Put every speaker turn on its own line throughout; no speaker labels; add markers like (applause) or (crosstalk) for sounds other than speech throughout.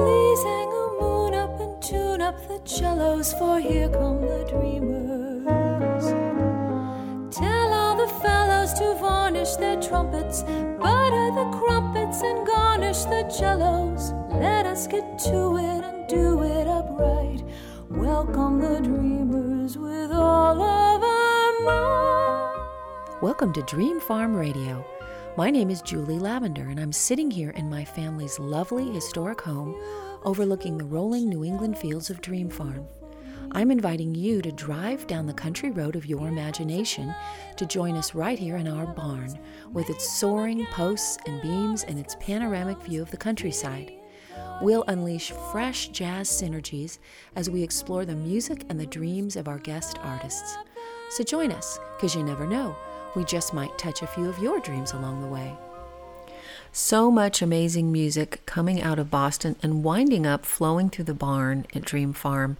Please hang a moon up and tune up the cellos, for here come the dreamers. Tell all the fellows to varnish their trumpets, butter the crumpets, and garnish the cellos. Let us get to it and do it upright. Welcome the dreamers with all of our might.
Welcome to Dream Farm Radio. My name is Julie Lavender, and I'm sitting here in my family's lovely historic home overlooking the rolling New England fields of Dream Farm. I'm inviting you to drive down the country road of your imagination to join us right here in our barn with its soaring posts and beams and its panoramic view of the countryside. We'll unleash fresh jazz synergies as we explore the music and the dreams of our guest artists. So join us, because you never know, we just might touch a few of your dreams along the way. So much amazing music coming out of Boston and winding up flowing through the barn at Dream Farm.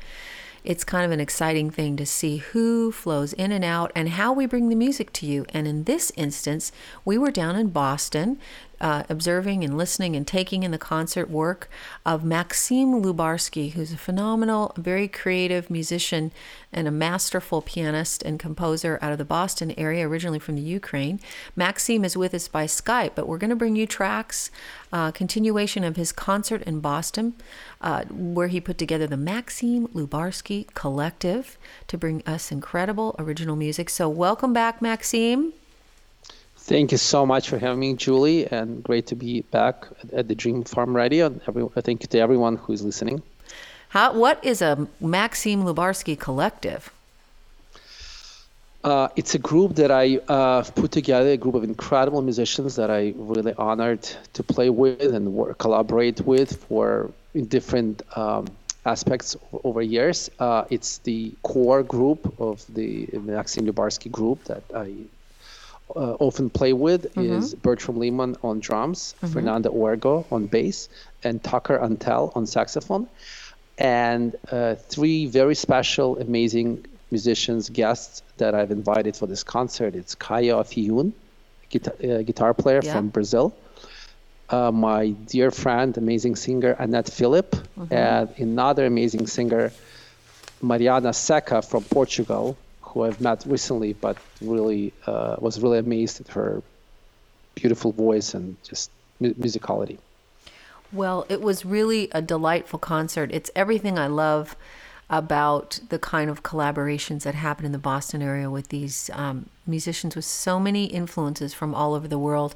It's kind of an exciting thing to see who flows in and out and how we bring the music to you. And in this instance, we were down in Boston uh, observing and listening and taking in the concert work of Maxim Lubarsky, who's a phenomenal, very creative musician and a masterful pianist and composer out of the Boston area, originally from the Ukraine. Maxim is with us by Skype, but we're going to bring you tracks, uh, continuation of his concert in Boston, uh, where he put together the Maxim Lubarsky Collective to bring us incredible original music. So, welcome back, Maxim.
Thank you so much for having me, Julie, and great to be back at the Dream Farm Radio. Every, thank you to everyone who is listening.
How, what is a Maxim Lubarsky collective?
Uh, it's a group that I uh, put together, a group of incredible musicians that I really honored to play with and work, collaborate with for in different um, aspects over years. Uh, it's the core group of the Maxim Lubarsky group that I uh, often play with mm-hmm. is Bertram Lehmann on drums, mm-hmm. Fernando Huergo on bass, and Tucker Antell on saxophone. And uh, three very special, amazing musicians, guests that I've invited for this concert. It's Caio Afiune, guitar, uh, guitar player yeah. from Brazil. Uh, my dear friend, amazing singer Annette Philip, mm-hmm. and another amazing singer, Mariana Seca from Portugal, who I've met recently, but really uh, was really amazed at her beautiful voice and just mu- musicality.
Well, it was really a delightful concert. It's everything I love about the kind of collaborations that happen in the Boston area with these um, musicians with so many influences from all over the world.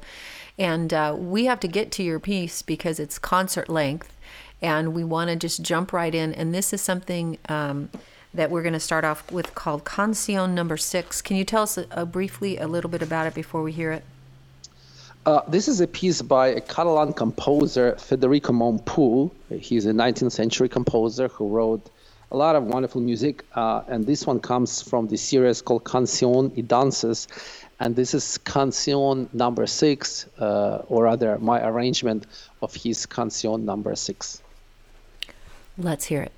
And uh, we have to get to your piece because it's concert length, and we want to just jump right in. And this is something. Um, that we're going to start off with called Cancion Number Six. Can you tell us a, a briefly a little bit about it before we hear it?
Uh, this is a piece by a Catalan composer, Federico Mompou. He's a 19th century composer who wrote a lot of wonderful music. Uh, and this one comes from the series called Cancion y Dances. And this is Cancion number six, uh, or rather, my arrangement of his Cancion number six.
Let's hear it.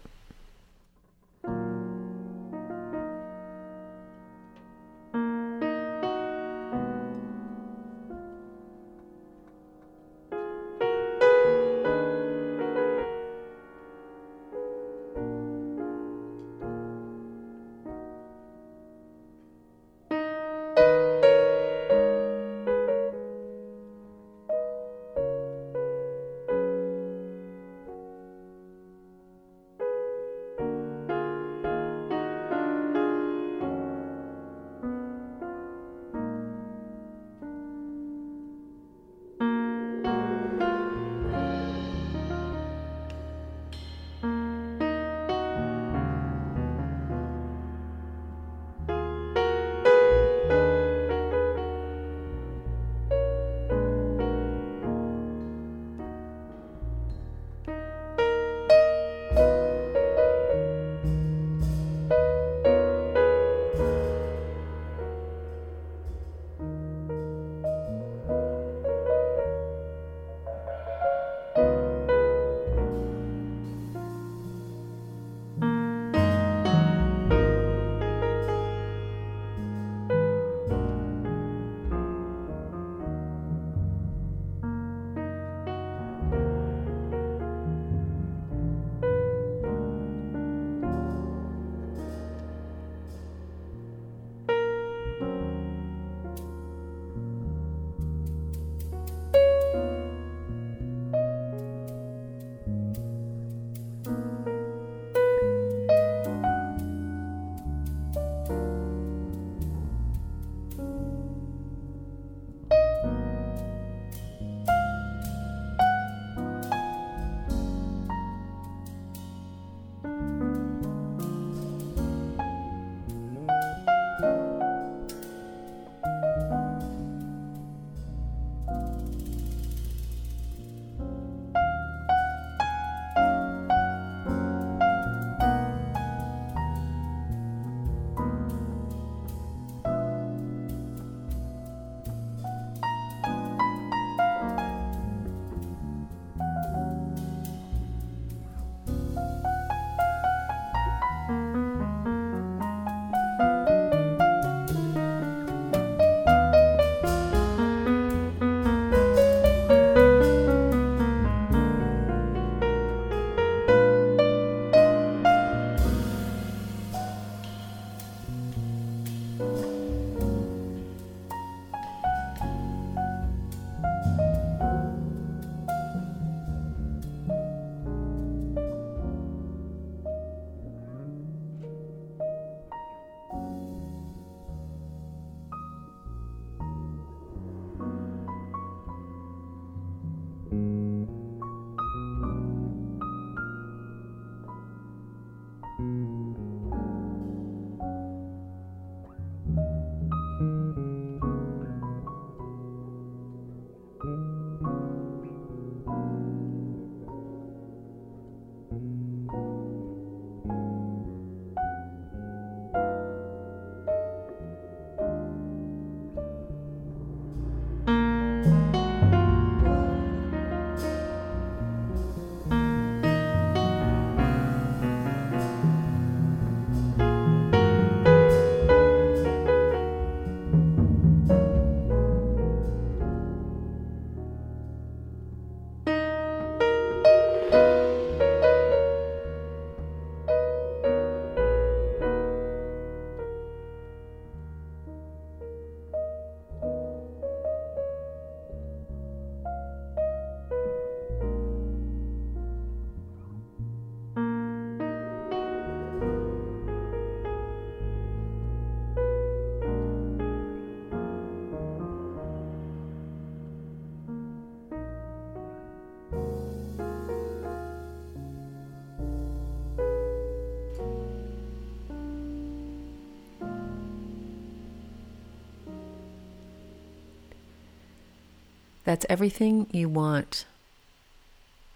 That's everything you want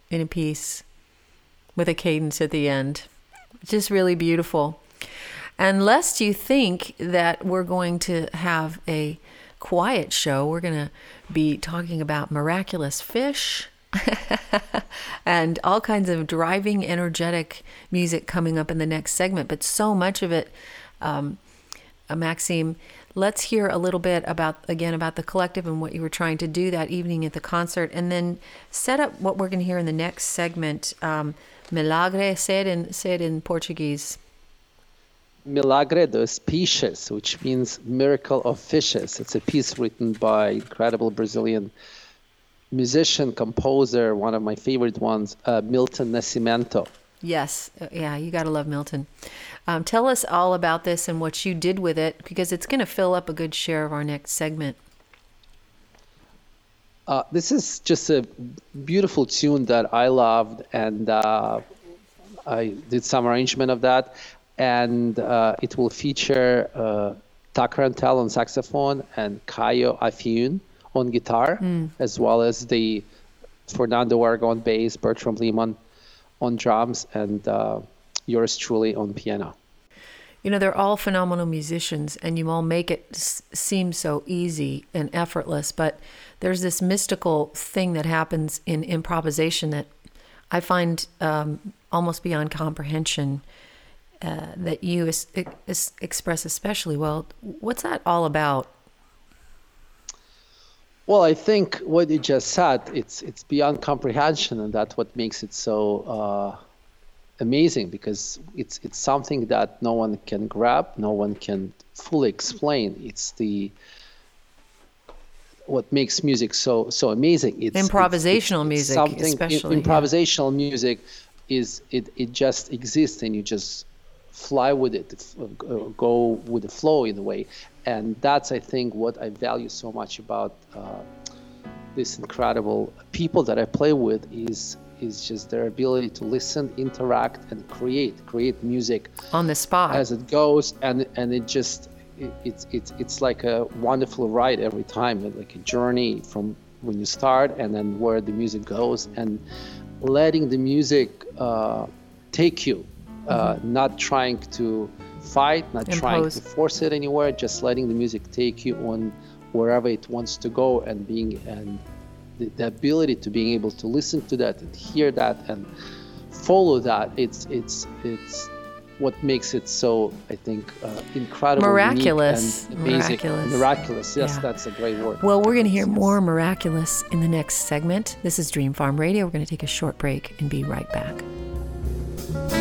in a piece with a cadence at the end. Just really beautiful. And lest you think that we're going to have a quiet show, we're going to be talking about miraculous fish (laughs) and all kinds of driving, energetic music coming up in the next segment. But so much of it, um, uh, Maxime, let's hear a little bit about again about the collective and what you were trying to do that evening at the concert, and then set up what we're going to hear in the next segment. Um, Milagre, said in say it in Portuguese.
Milagre dos Peixes, which means miracle of fishes. It's a piece written by incredible Brazilian musician, composer, one of my favorite ones, uh, Milton Nascimento.
Yes, uh, yeah, you got to love Milton. Um, tell us all about this and what you did with it because it's going to fill up a good share of our next segment.
Uh, this is just a beautiful tune that I loved, and uh, I did some arrangement of that. And uh, it will feature uh, Tucker Antell on saxophone and Caio Afiune on guitar, mm. as well as the Fernando Huergo on bass, Bertram Lehmann on drums, and uh, yours truly on piano.
You know, they're all phenomenal musicians, and you all make it seem so easy and effortless. But there's this mystical thing that happens in improvisation that I find um, almost beyond comprehension. Uh, that you es- express especially well. What's that all about?
Well, I think what you just said, it's it's beyond comprehension, and that's what makes it so uh, amazing because it's it's something that no one can grab, no one can fully explain. It's the what makes music so so amazing.
It's improvisational it's, it's, music, especially
improvisational yeah. music is it it just exists and you just fly with it, go with the flow in a way. And that's I think what I value so much about uh, this incredible people that I play with is is just their ability to listen, interact, and create create music
on the spot.
as it goes, and and it just it, it's it's it's like a wonderful ride every time, like a journey from when you start and then where the music goes, and letting the music uh, take you, uh, not trying to fight, not Impose. trying to force it anywhere, just letting the music take you on wherever it wants to go and being and the, the ability to being able to listen to that and hear that and follow that it's it's it's what makes it so I think uh, incredible,
miraculous,
miraculous, miraculous. Yes, yeah. that's a great word.
Well, we're going to hear more miraculous in the next segment. This is Dream Farm Radio. We're going to take a short break and be right back.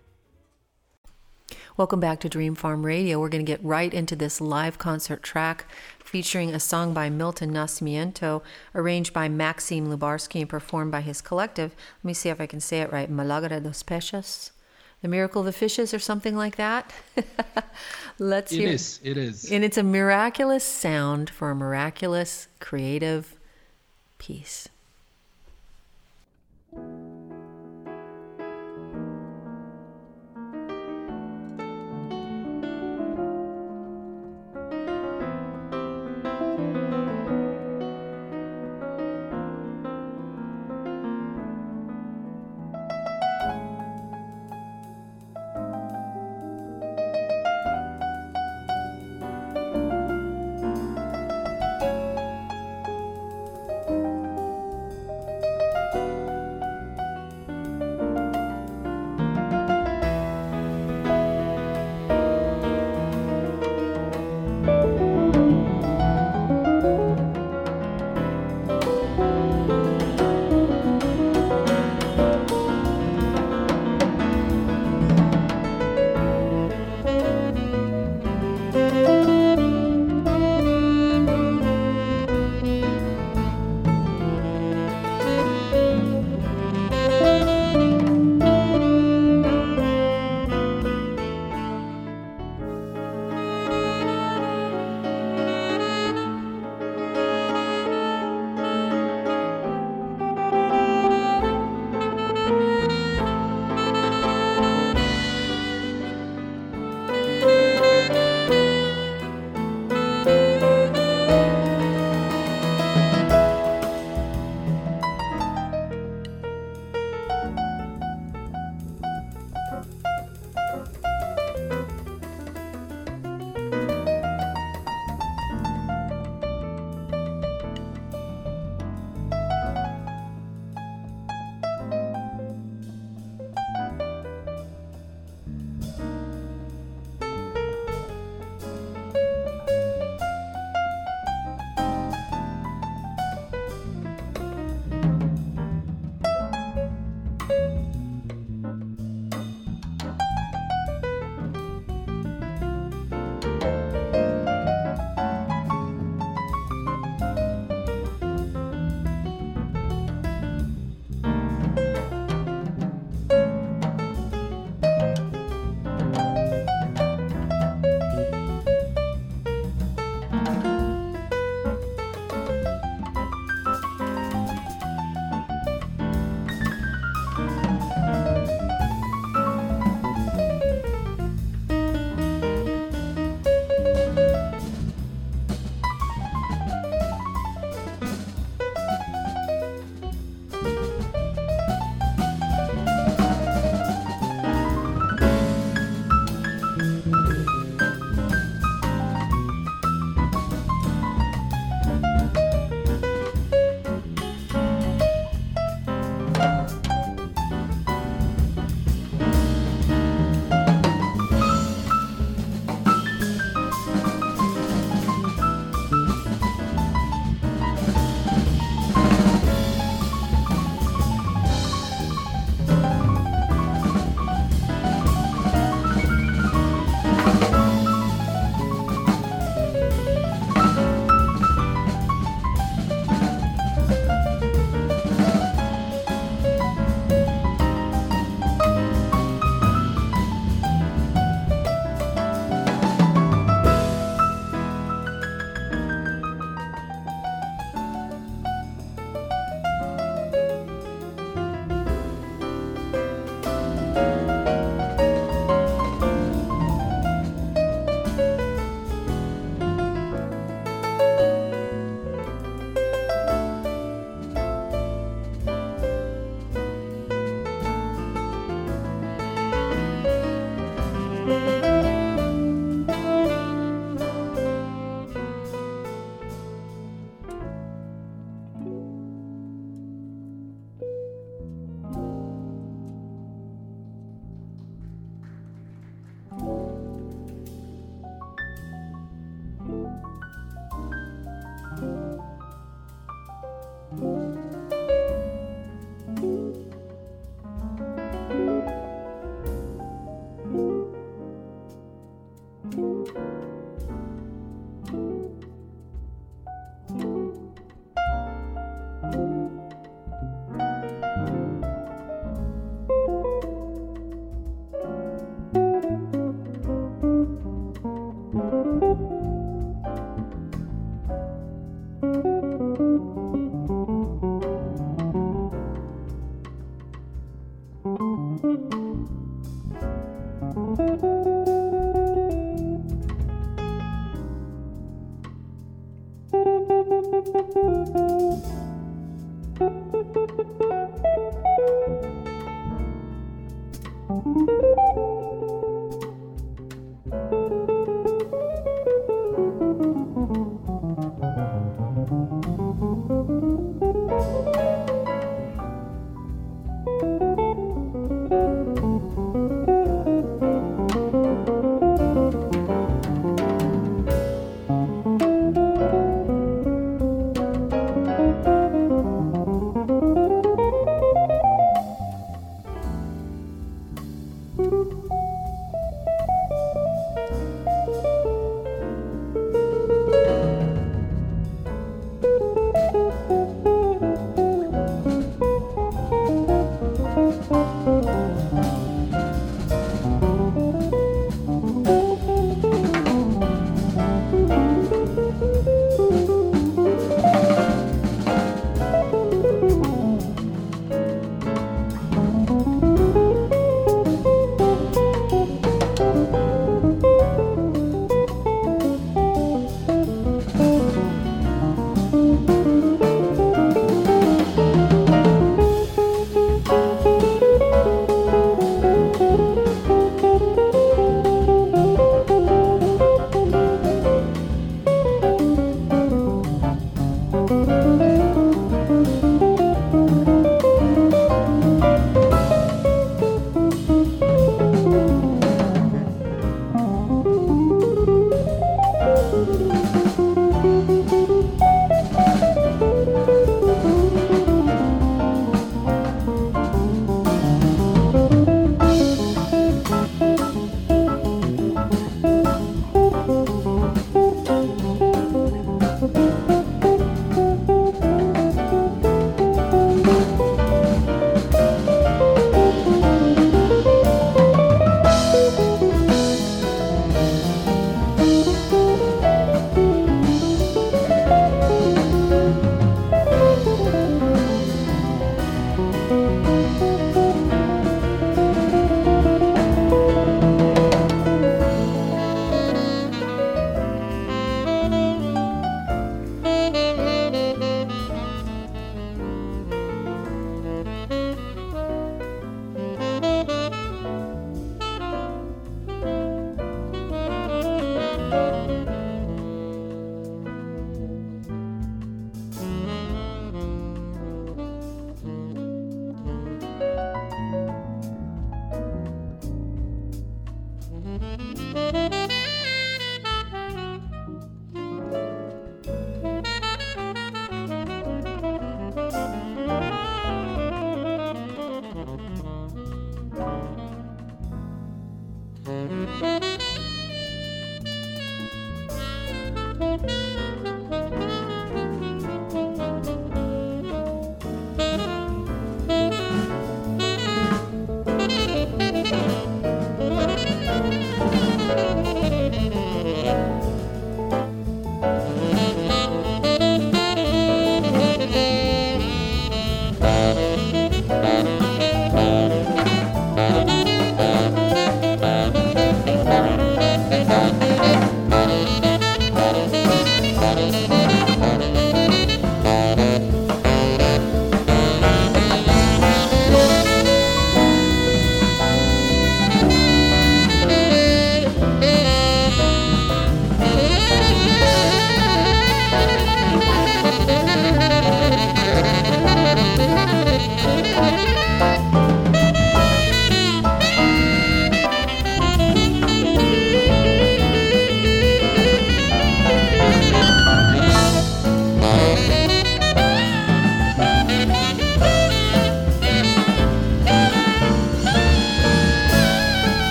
Welcome back to Dream Farm Radio. We're going to get right into this live concert track featuring a song by Milton Nascimento, arranged by Maxim Lubarsky and performed by his collective. Let me see if I can say it right. Milagre dos Peces. The Miracle of the Fishes, or something like that. (laughs) Let's
It
hear.
is. It is.
And it's a miraculous sound for a miraculous creative piece.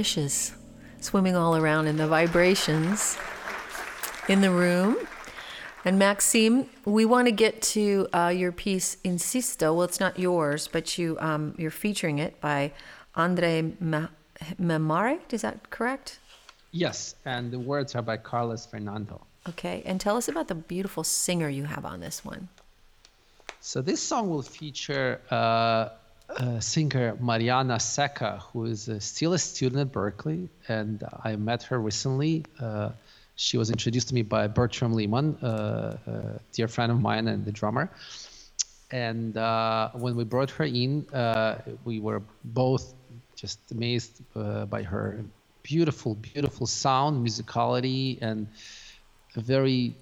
Fishes swimming all around in the vibrations in the room. And Maxime, we want to get to uh, your piece Insisto. Well, it's not yours, but you um, you're featuring it by André Mehmari. Is that correct?
Yes, and the words are by Carlos Fernando.
Okay, and tell us about the beautiful singer you have on this one.
So this song will feature uh, uh, singer Mariana Seca, who is uh, still a student at Berklee, and I met her recently. Uh, she was introduced to me by Bertram Lehmann, uh, a dear friend of mine and the drummer. And uh, when we brought her in, we were both just amazed by her beautiful, beautiful sound, musicality, and a very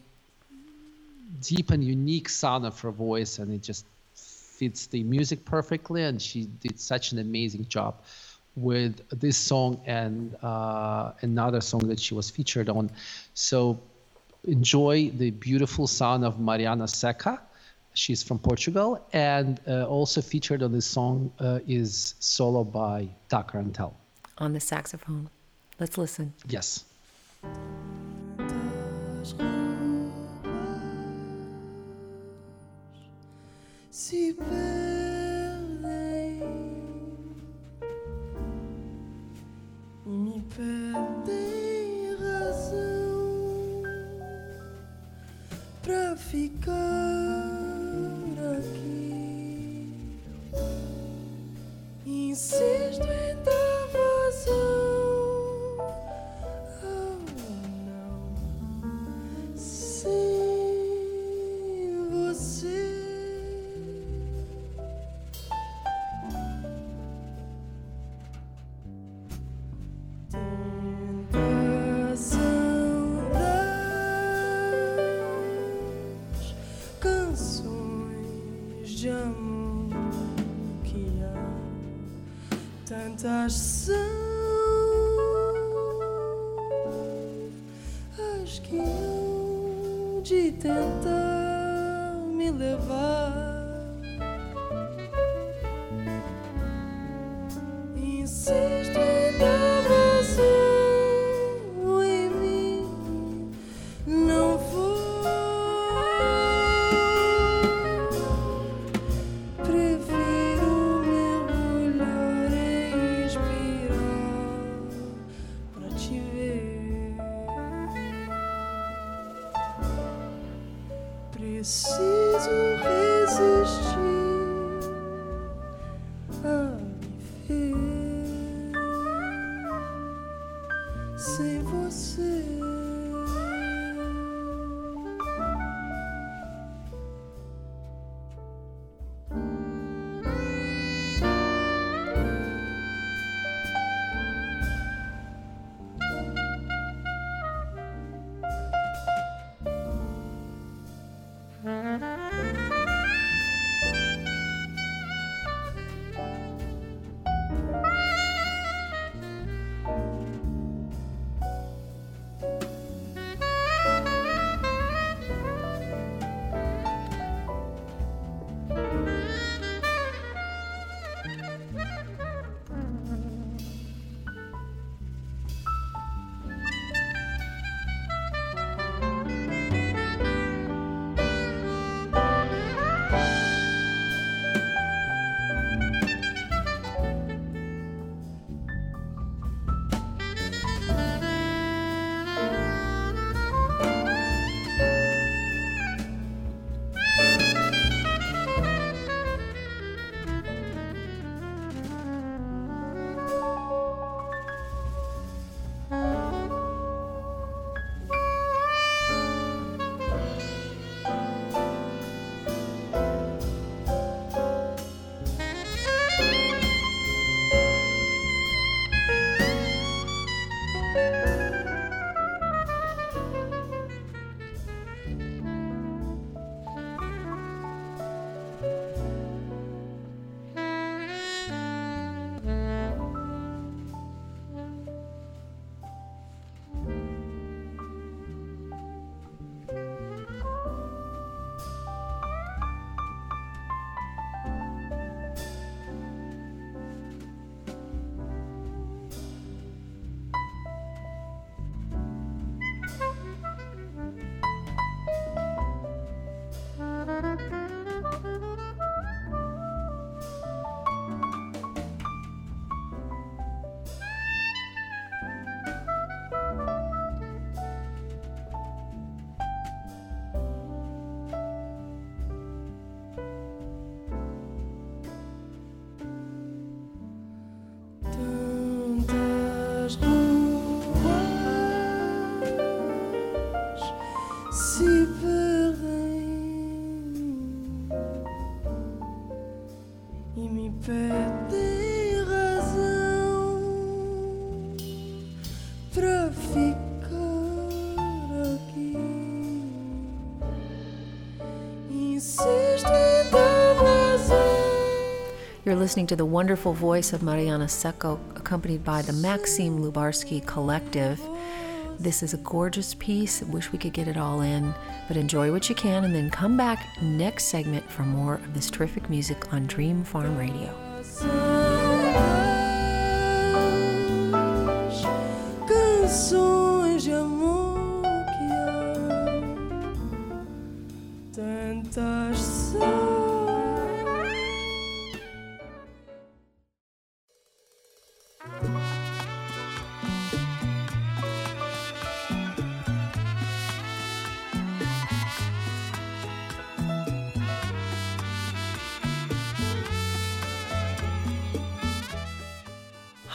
deep and unique sound of her voice, and it just fits the music perfectly, and she did such an amazing job with this song and uh, another song that she was featured on. So enjoy the beautiful sound of Mariana Seca. She's from Portugal, and uh, also featured on this song uh, is solo by Tucker Antell
on the saxophone. Let's listen.
Yes. Se perdem e me perdem razão pra ficar aqui. Insisto em
existe. Listening to the wonderful voice of Mariana Secco, accompanied by the Maxim Lubarsky Collective. This is a gorgeous piece. Wish we could get it all in, but enjoy what you can and then come back next segment for more of this terrific music on Dream Farm Radio.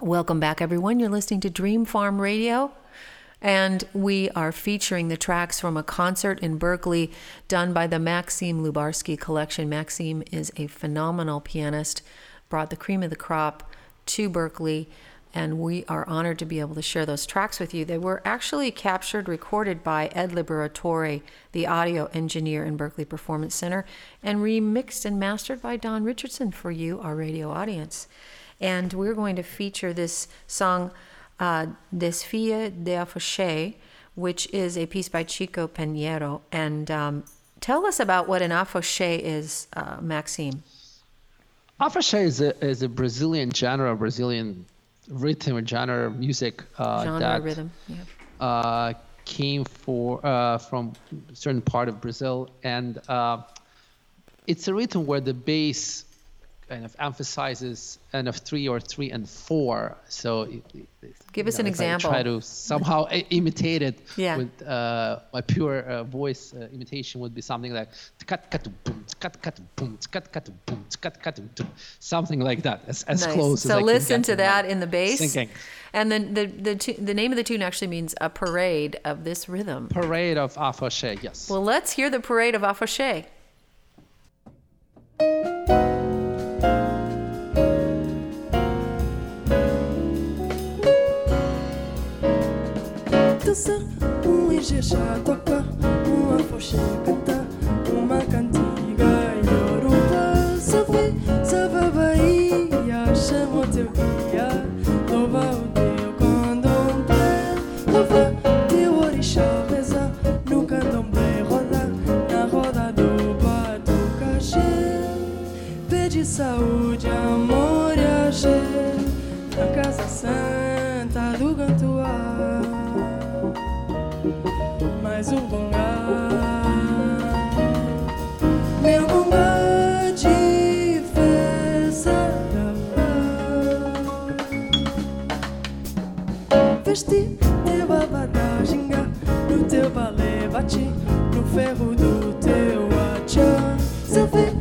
Welcome back, everyone. You're listening to Dream Farm Radio, and we are featuring the tracks from a concert in Berklee done by the Maxim Lubarsky Collection. Maxim is a phenomenal pianist, brought the cream of the crop to Berklee, and we are honored to be able to share those tracks with you. They were actually captured, recorded by Ed Liberatore, the audio engineer in Berklee Performance Center, and remixed and mastered by Don Richardson for you, our radio audience and we're going to feature this song, uh, Desfile de Afoxé, which is a piece by Chico Pinheiro. And um, tell us about what an afoxé is, uh, Maxime.
Afoxé is a, is a Brazilian genre, Brazilian rhythm or genre music uh,
genre
that
rhythm, yeah.
uh, came for uh, from a certain part of Brazil, and uh, it's a rhythm where the bass kind of emphasizes N of three or three and four. So it, it,
give us
know,
an example.
I try to somehow imitate it
Yeah.
with uh, my pure uh, voice uh, imitation would be something like cut cut boom cut cut boom cut cut boom cut cut boom something like that as, as
Nice.
close
so
as I can
listen to that in the bass. And then the the tu- the name of the tune actually means a parade of this rhythm.
Parade of Afoxé, yes.
Well, let's hear the parade of Afoxé.
Dança, um ijexá toca, um afoxé canta, uma cantiga e oruba. Sabe, sabe Bahia, chama o teu guia, louva o teu candomblé, louva teu orixá, reza no candomblé, roda na roda do batucachê. Pede saúde, amor e axé, na casa santa Pro ferro do teu atião. Seu ferro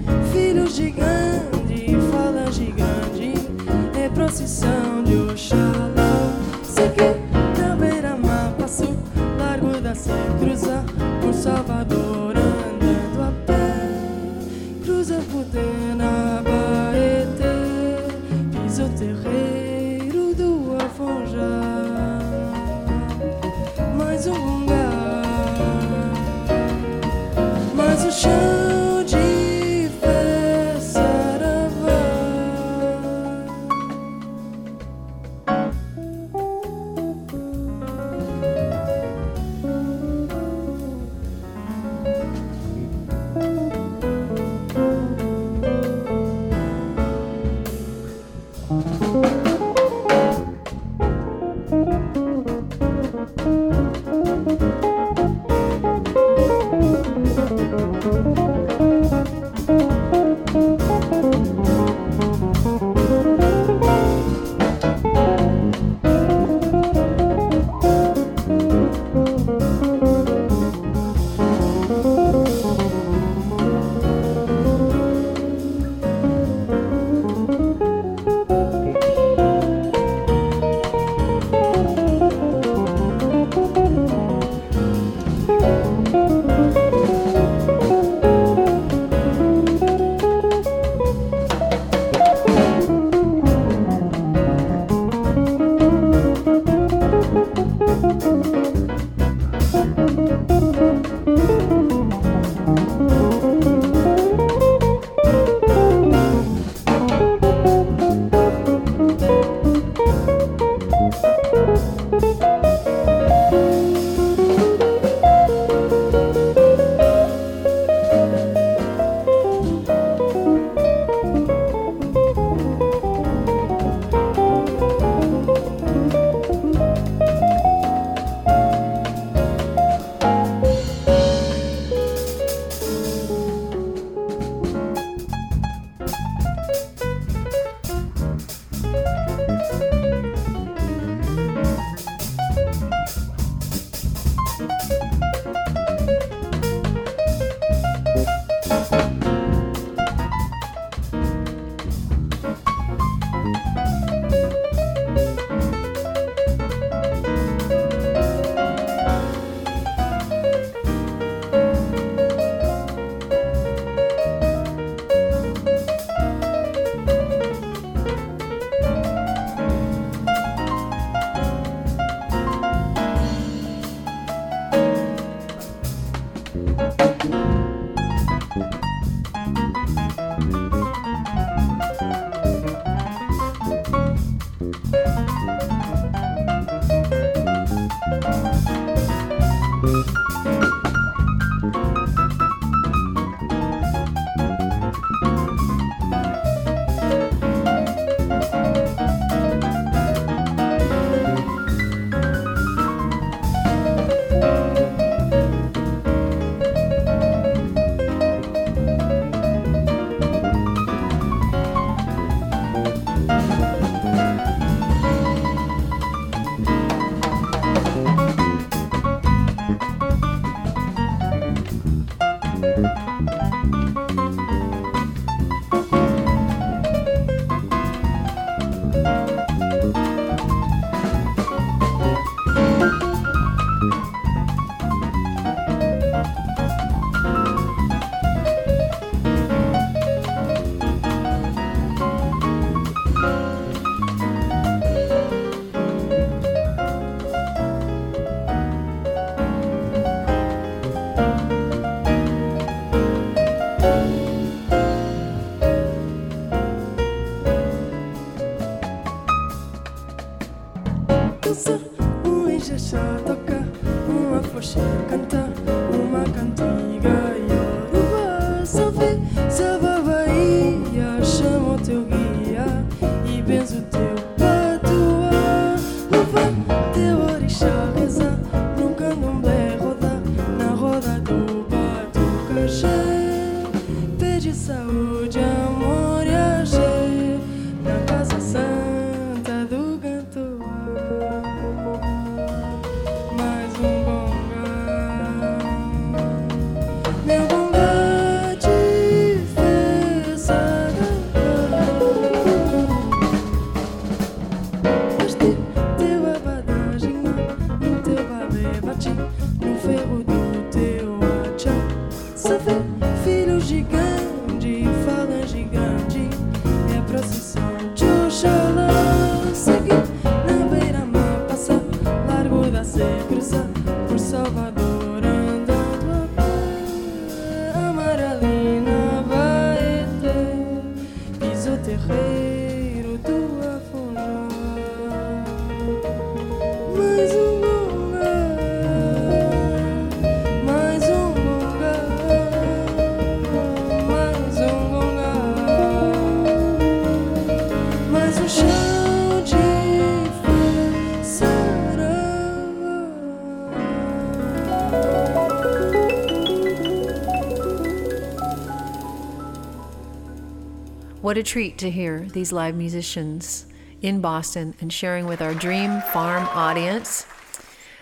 What a treat to hear these live musicians in Boston and sharing with our Dream Farm audience.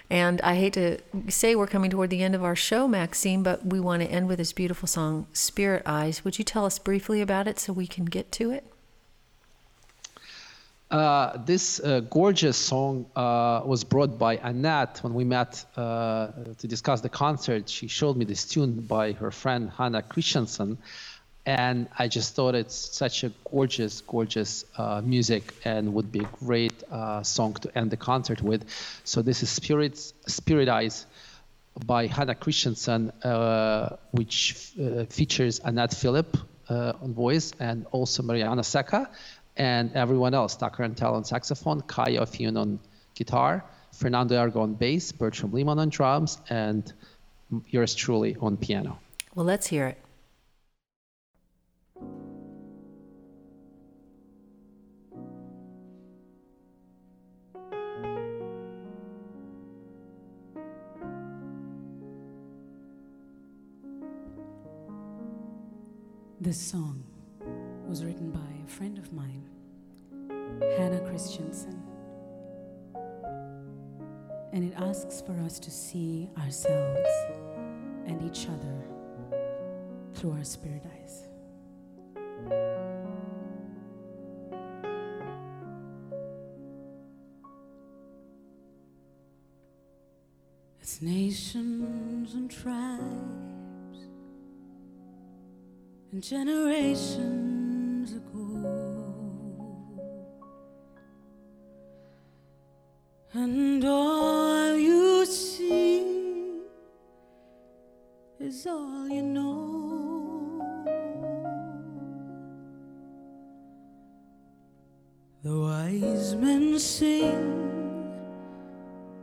And I hate to say we're coming toward the end of our show, Maxime, but we want to end with this beautiful song, Spirit Eyes. Would you tell us briefly about it so we can get to it?
Uh, this uh, gorgeous song uh, was brought by Annette when we met uh, to discuss the concert. She showed me this tune by her friend Hannah Christensen and I just thought it's such a gorgeous, gorgeous uh, music and would be a great uh, song to end the concert with. So this is Spirits, Spirit Eyes by Hannah Christensen, uh, which uh, features Annette Philip uh, on voice and also Mariana Seca and everyone else, Tucker Antell on saxophone, Caio Afiune on guitar, Fernando Huergo on bass, Bertram Lehmann on drums, and yours truly on piano.
Well, let's hear it.
This song was written by a friend of mine, Hannah Christensen. And it asks for us to see ourselves and each other through our spirit eyes. It's nations and tribes generations ago. And all you see is all you know. The wise men sing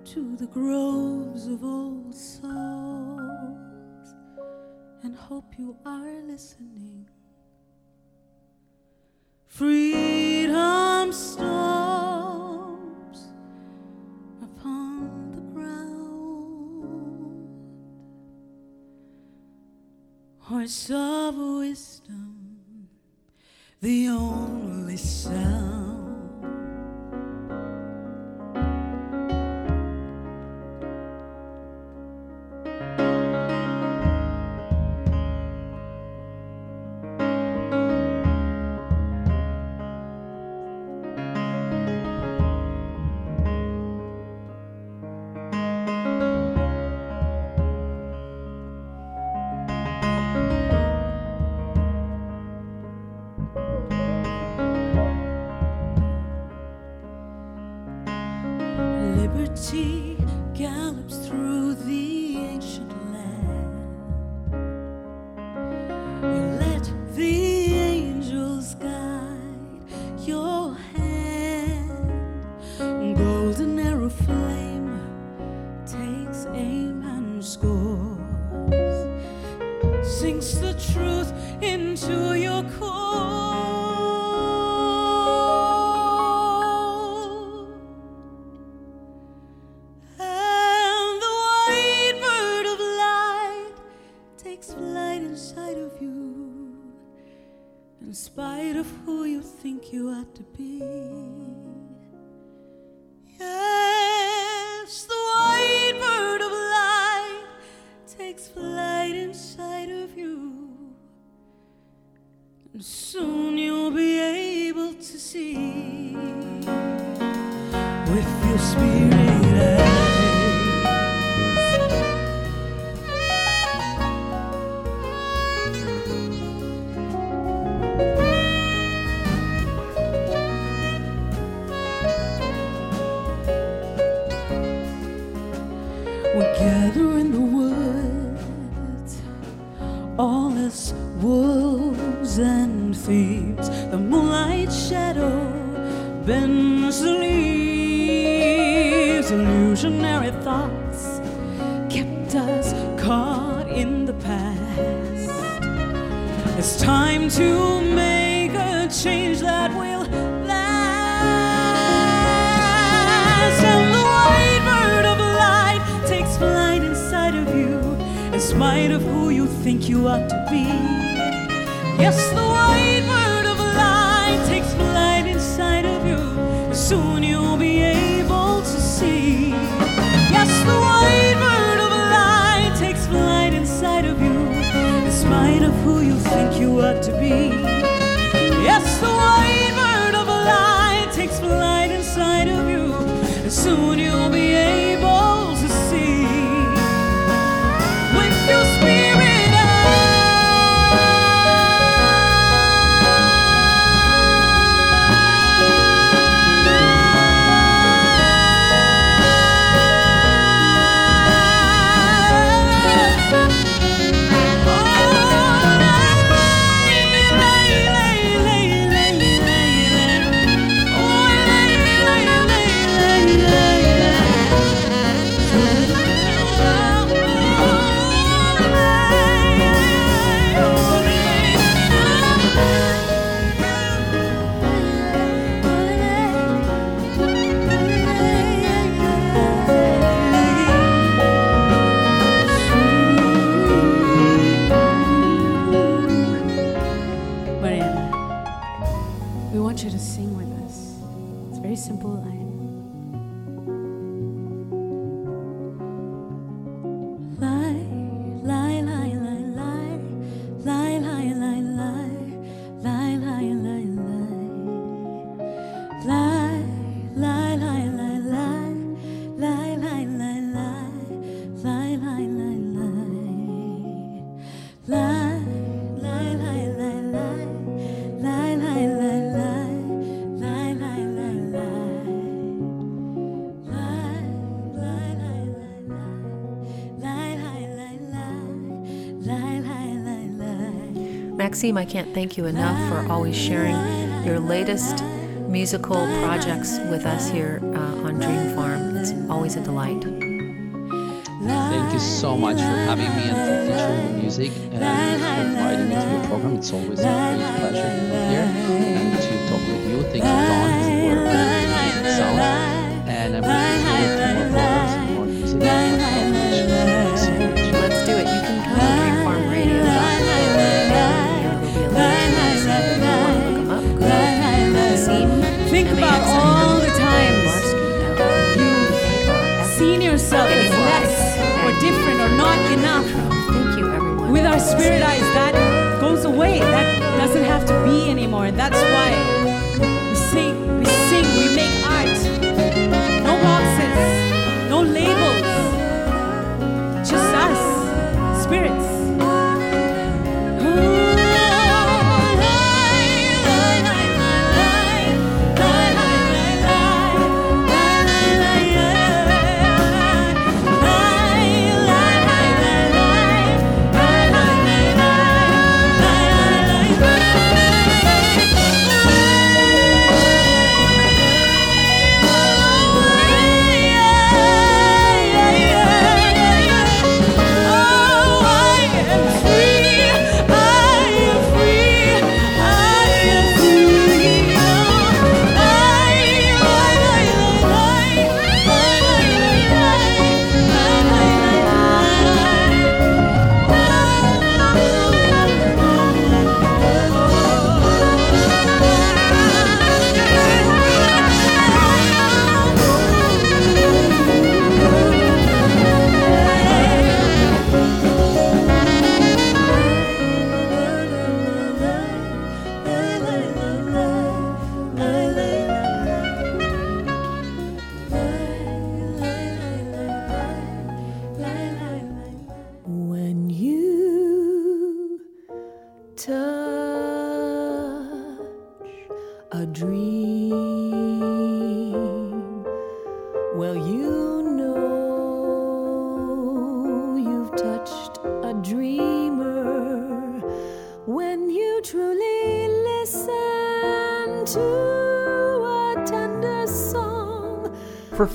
to the groves of old. Sun hope you are listening. Freedom storms upon the ground. Horse of wisdom. gravity gallops through the ancient spite of who you think you ought to be. Yes, the white word of light takes flight inside of you. Soon you'll be able to see. Yes, the white word of light takes flight inside of you. In spite of who you think you ought to be. Yes, the white word of light takes flight inside of you. Soon you'll be able
Maxime, I can't thank you enough for always sharing your latest
musical projects with us here uh, on Dream Farm. It's always a delight.
Thank you so much for having me and for featuring the music and for inviting me to your program. It's always a great pleasure to be here and to talk with you. Thank you, Don, for sound.
Eyes, that goes away. That doesn't have to be anymore. That's why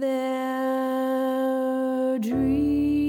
their dreams.